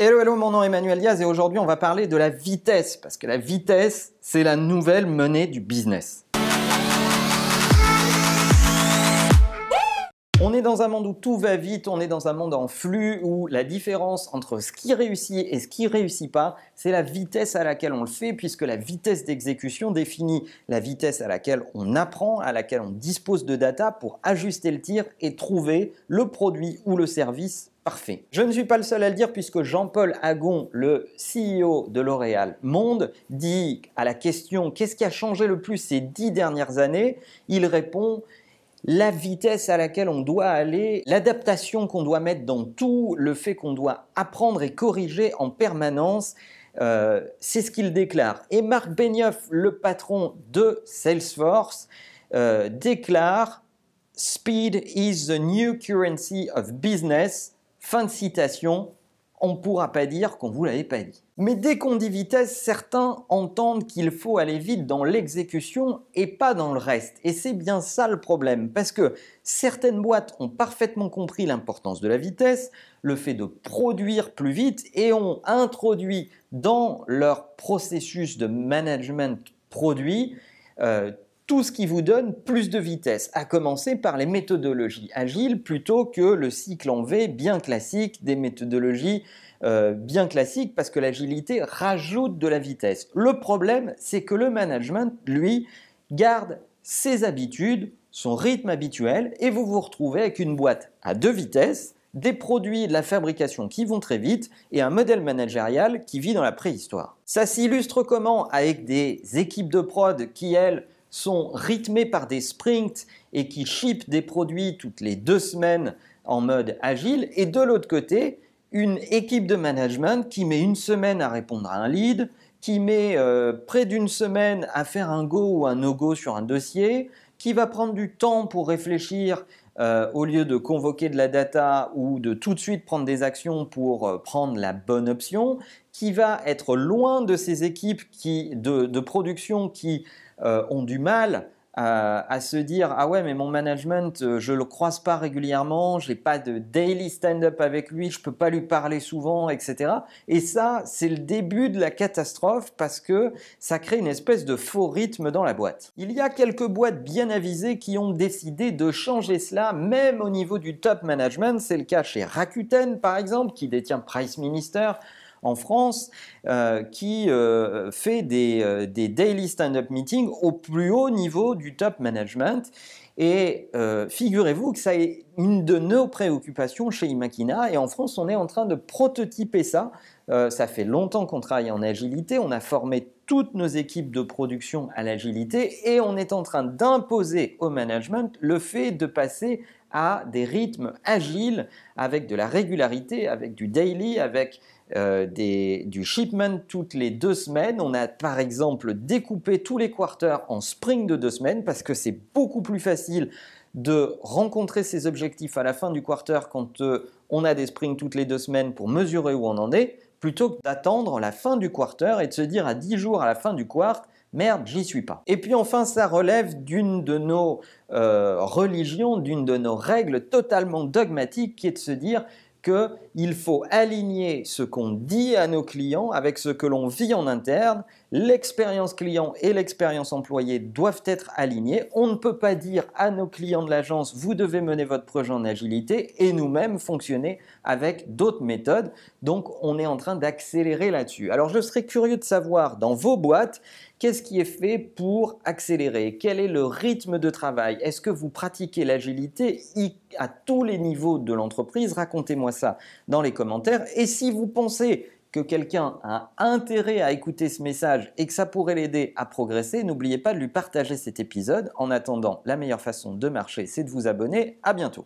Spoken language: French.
Hello, hello, mon nom est Emmanuel Diaz et aujourd'hui on va parler de la vitesse parce que la vitesse c'est la nouvelle monnaie du business. On est dans un monde où tout va vite, on est dans un monde en flux où la différence entre ce qui réussit et ce qui réussit pas, c'est la vitesse à laquelle on le fait puisque la vitesse d'exécution définit la vitesse à laquelle on apprend, à laquelle on dispose de data pour ajuster le tir et trouver le produit ou le service Je ne suis pas le seul à le dire puisque Jean-Paul Agon, le CEO de L'Oréal Monde, dit à la question qu'est-ce qui a changé le plus ces dix dernières années, il répond la vitesse à laquelle on doit aller, l'adaptation qu'on doit mettre dans tout, le fait qu'on doit apprendre et corriger en permanence, euh, c'est ce qu'il déclare. Et Marc Benioff, le patron de Salesforce, euh, déclare Speed is the new currency of business. Fin de citation on ne pourra pas dire qu'on vous l'avait pas dit. Mais dès qu'on dit vitesse, certains entendent qu'il faut aller vite dans l'exécution et pas dans le reste. Et c'est bien ça le problème, parce que certaines boîtes ont parfaitement compris l'importance de la vitesse, le fait de produire plus vite, et ont introduit dans leur processus de management produit euh, tout ce qui vous donne plus de vitesse, à commencer par les méthodologies agiles plutôt que le cycle en V bien classique, des méthodologies euh, bien classiques parce que l'agilité rajoute de la vitesse. Le problème, c'est que le management, lui, garde ses habitudes, son rythme habituel, et vous vous retrouvez avec une boîte à deux vitesses, des produits de la fabrication qui vont très vite et un modèle managérial qui vit dans la préhistoire. Ça s'illustre comment Avec des équipes de prod qui, elles, sont rythmés par des sprints et qui ship des produits toutes les deux semaines en mode agile, et de l'autre côté, une équipe de management qui met une semaine à répondre à un lead, qui met euh, près d'une semaine à faire un go ou un no-go sur un dossier, qui va prendre du temps pour réfléchir euh, au lieu de convoquer de la data ou de tout de suite prendre des actions pour euh, prendre la bonne option, qui va être loin de ces équipes de production qui euh, ont du mal à, se dire ah ouais mais mon management euh, je le croise pas régulièrement, j'ai pas de daily stand-up avec lui, je peux pas lui parler souvent, etc. Et ça c'est le début de la catastrophe parce que ça crée une espèce de faux rythme dans la boîte. Il y a quelques boîtes bien avisées qui ont décidé de changer cela, même au niveau du top management. C'est le cas chez Rakuten par exemple qui détient Price Minister en France euh, qui euh, fait euh, des, daily stand-up meetings au plus haut niveau du top management. Et figurez-vous que ça est une de nos préoccupations chez Imakina. Et en France, on est en train de prototyper ça. ça fait longtemps qu'on travaille en agilité. On a formé toutes nos équipes de production à l'agilité et on est en train d'imposer au management le fait de passer à des rythmes agiles avec de la régularité, avec du daily, avec euh, du shipment toutes les deux semaines. On a par exemple découpé tous les quarters en spring de deux semaines parce que c'est beaucoup plus facile de rencontrer ses objectifs à la fin du quarter quand euh, on a des sprints toutes les deux semaines pour mesurer où on en est, plutôt que d'attendre la fin du quarter et de se dire à 10 jours à la fin du quart, merde, j'y suis pas. Et puis enfin, ça relève d'une de nos euh, religions, d'une de nos règles totalement dogmatiques qui est de se dire qu'il faut aligner ce qu'on dit à nos clients avec ce que l'on vit en interne. L'expérience client et l'expérience employée doivent être alignées. On ne peut pas dire à nos clients de l'agence, vous devez mener votre projet en agilité et nous-mêmes fonctionner avec d'autres méthodes. Donc on est en train d'accélérer là-dessus. Alors je serais curieux de savoir dans vos boîtes, Qu'est-ce qui est fait pour accélérer? Quel est le rythme de travail? Est-ce que vous pratiquez l'agilité à tous les niveaux de l'entreprise? Racontez-moi ça dans les commentaires. Et si vous pensez que quelqu'un a intérêt à écouter ce message et que ça pourrait l'aider à progresser, n'oubliez pas de lui partager cet épisode. En attendant, la meilleure façon de marcher, c'est de vous abonner. À bientôt.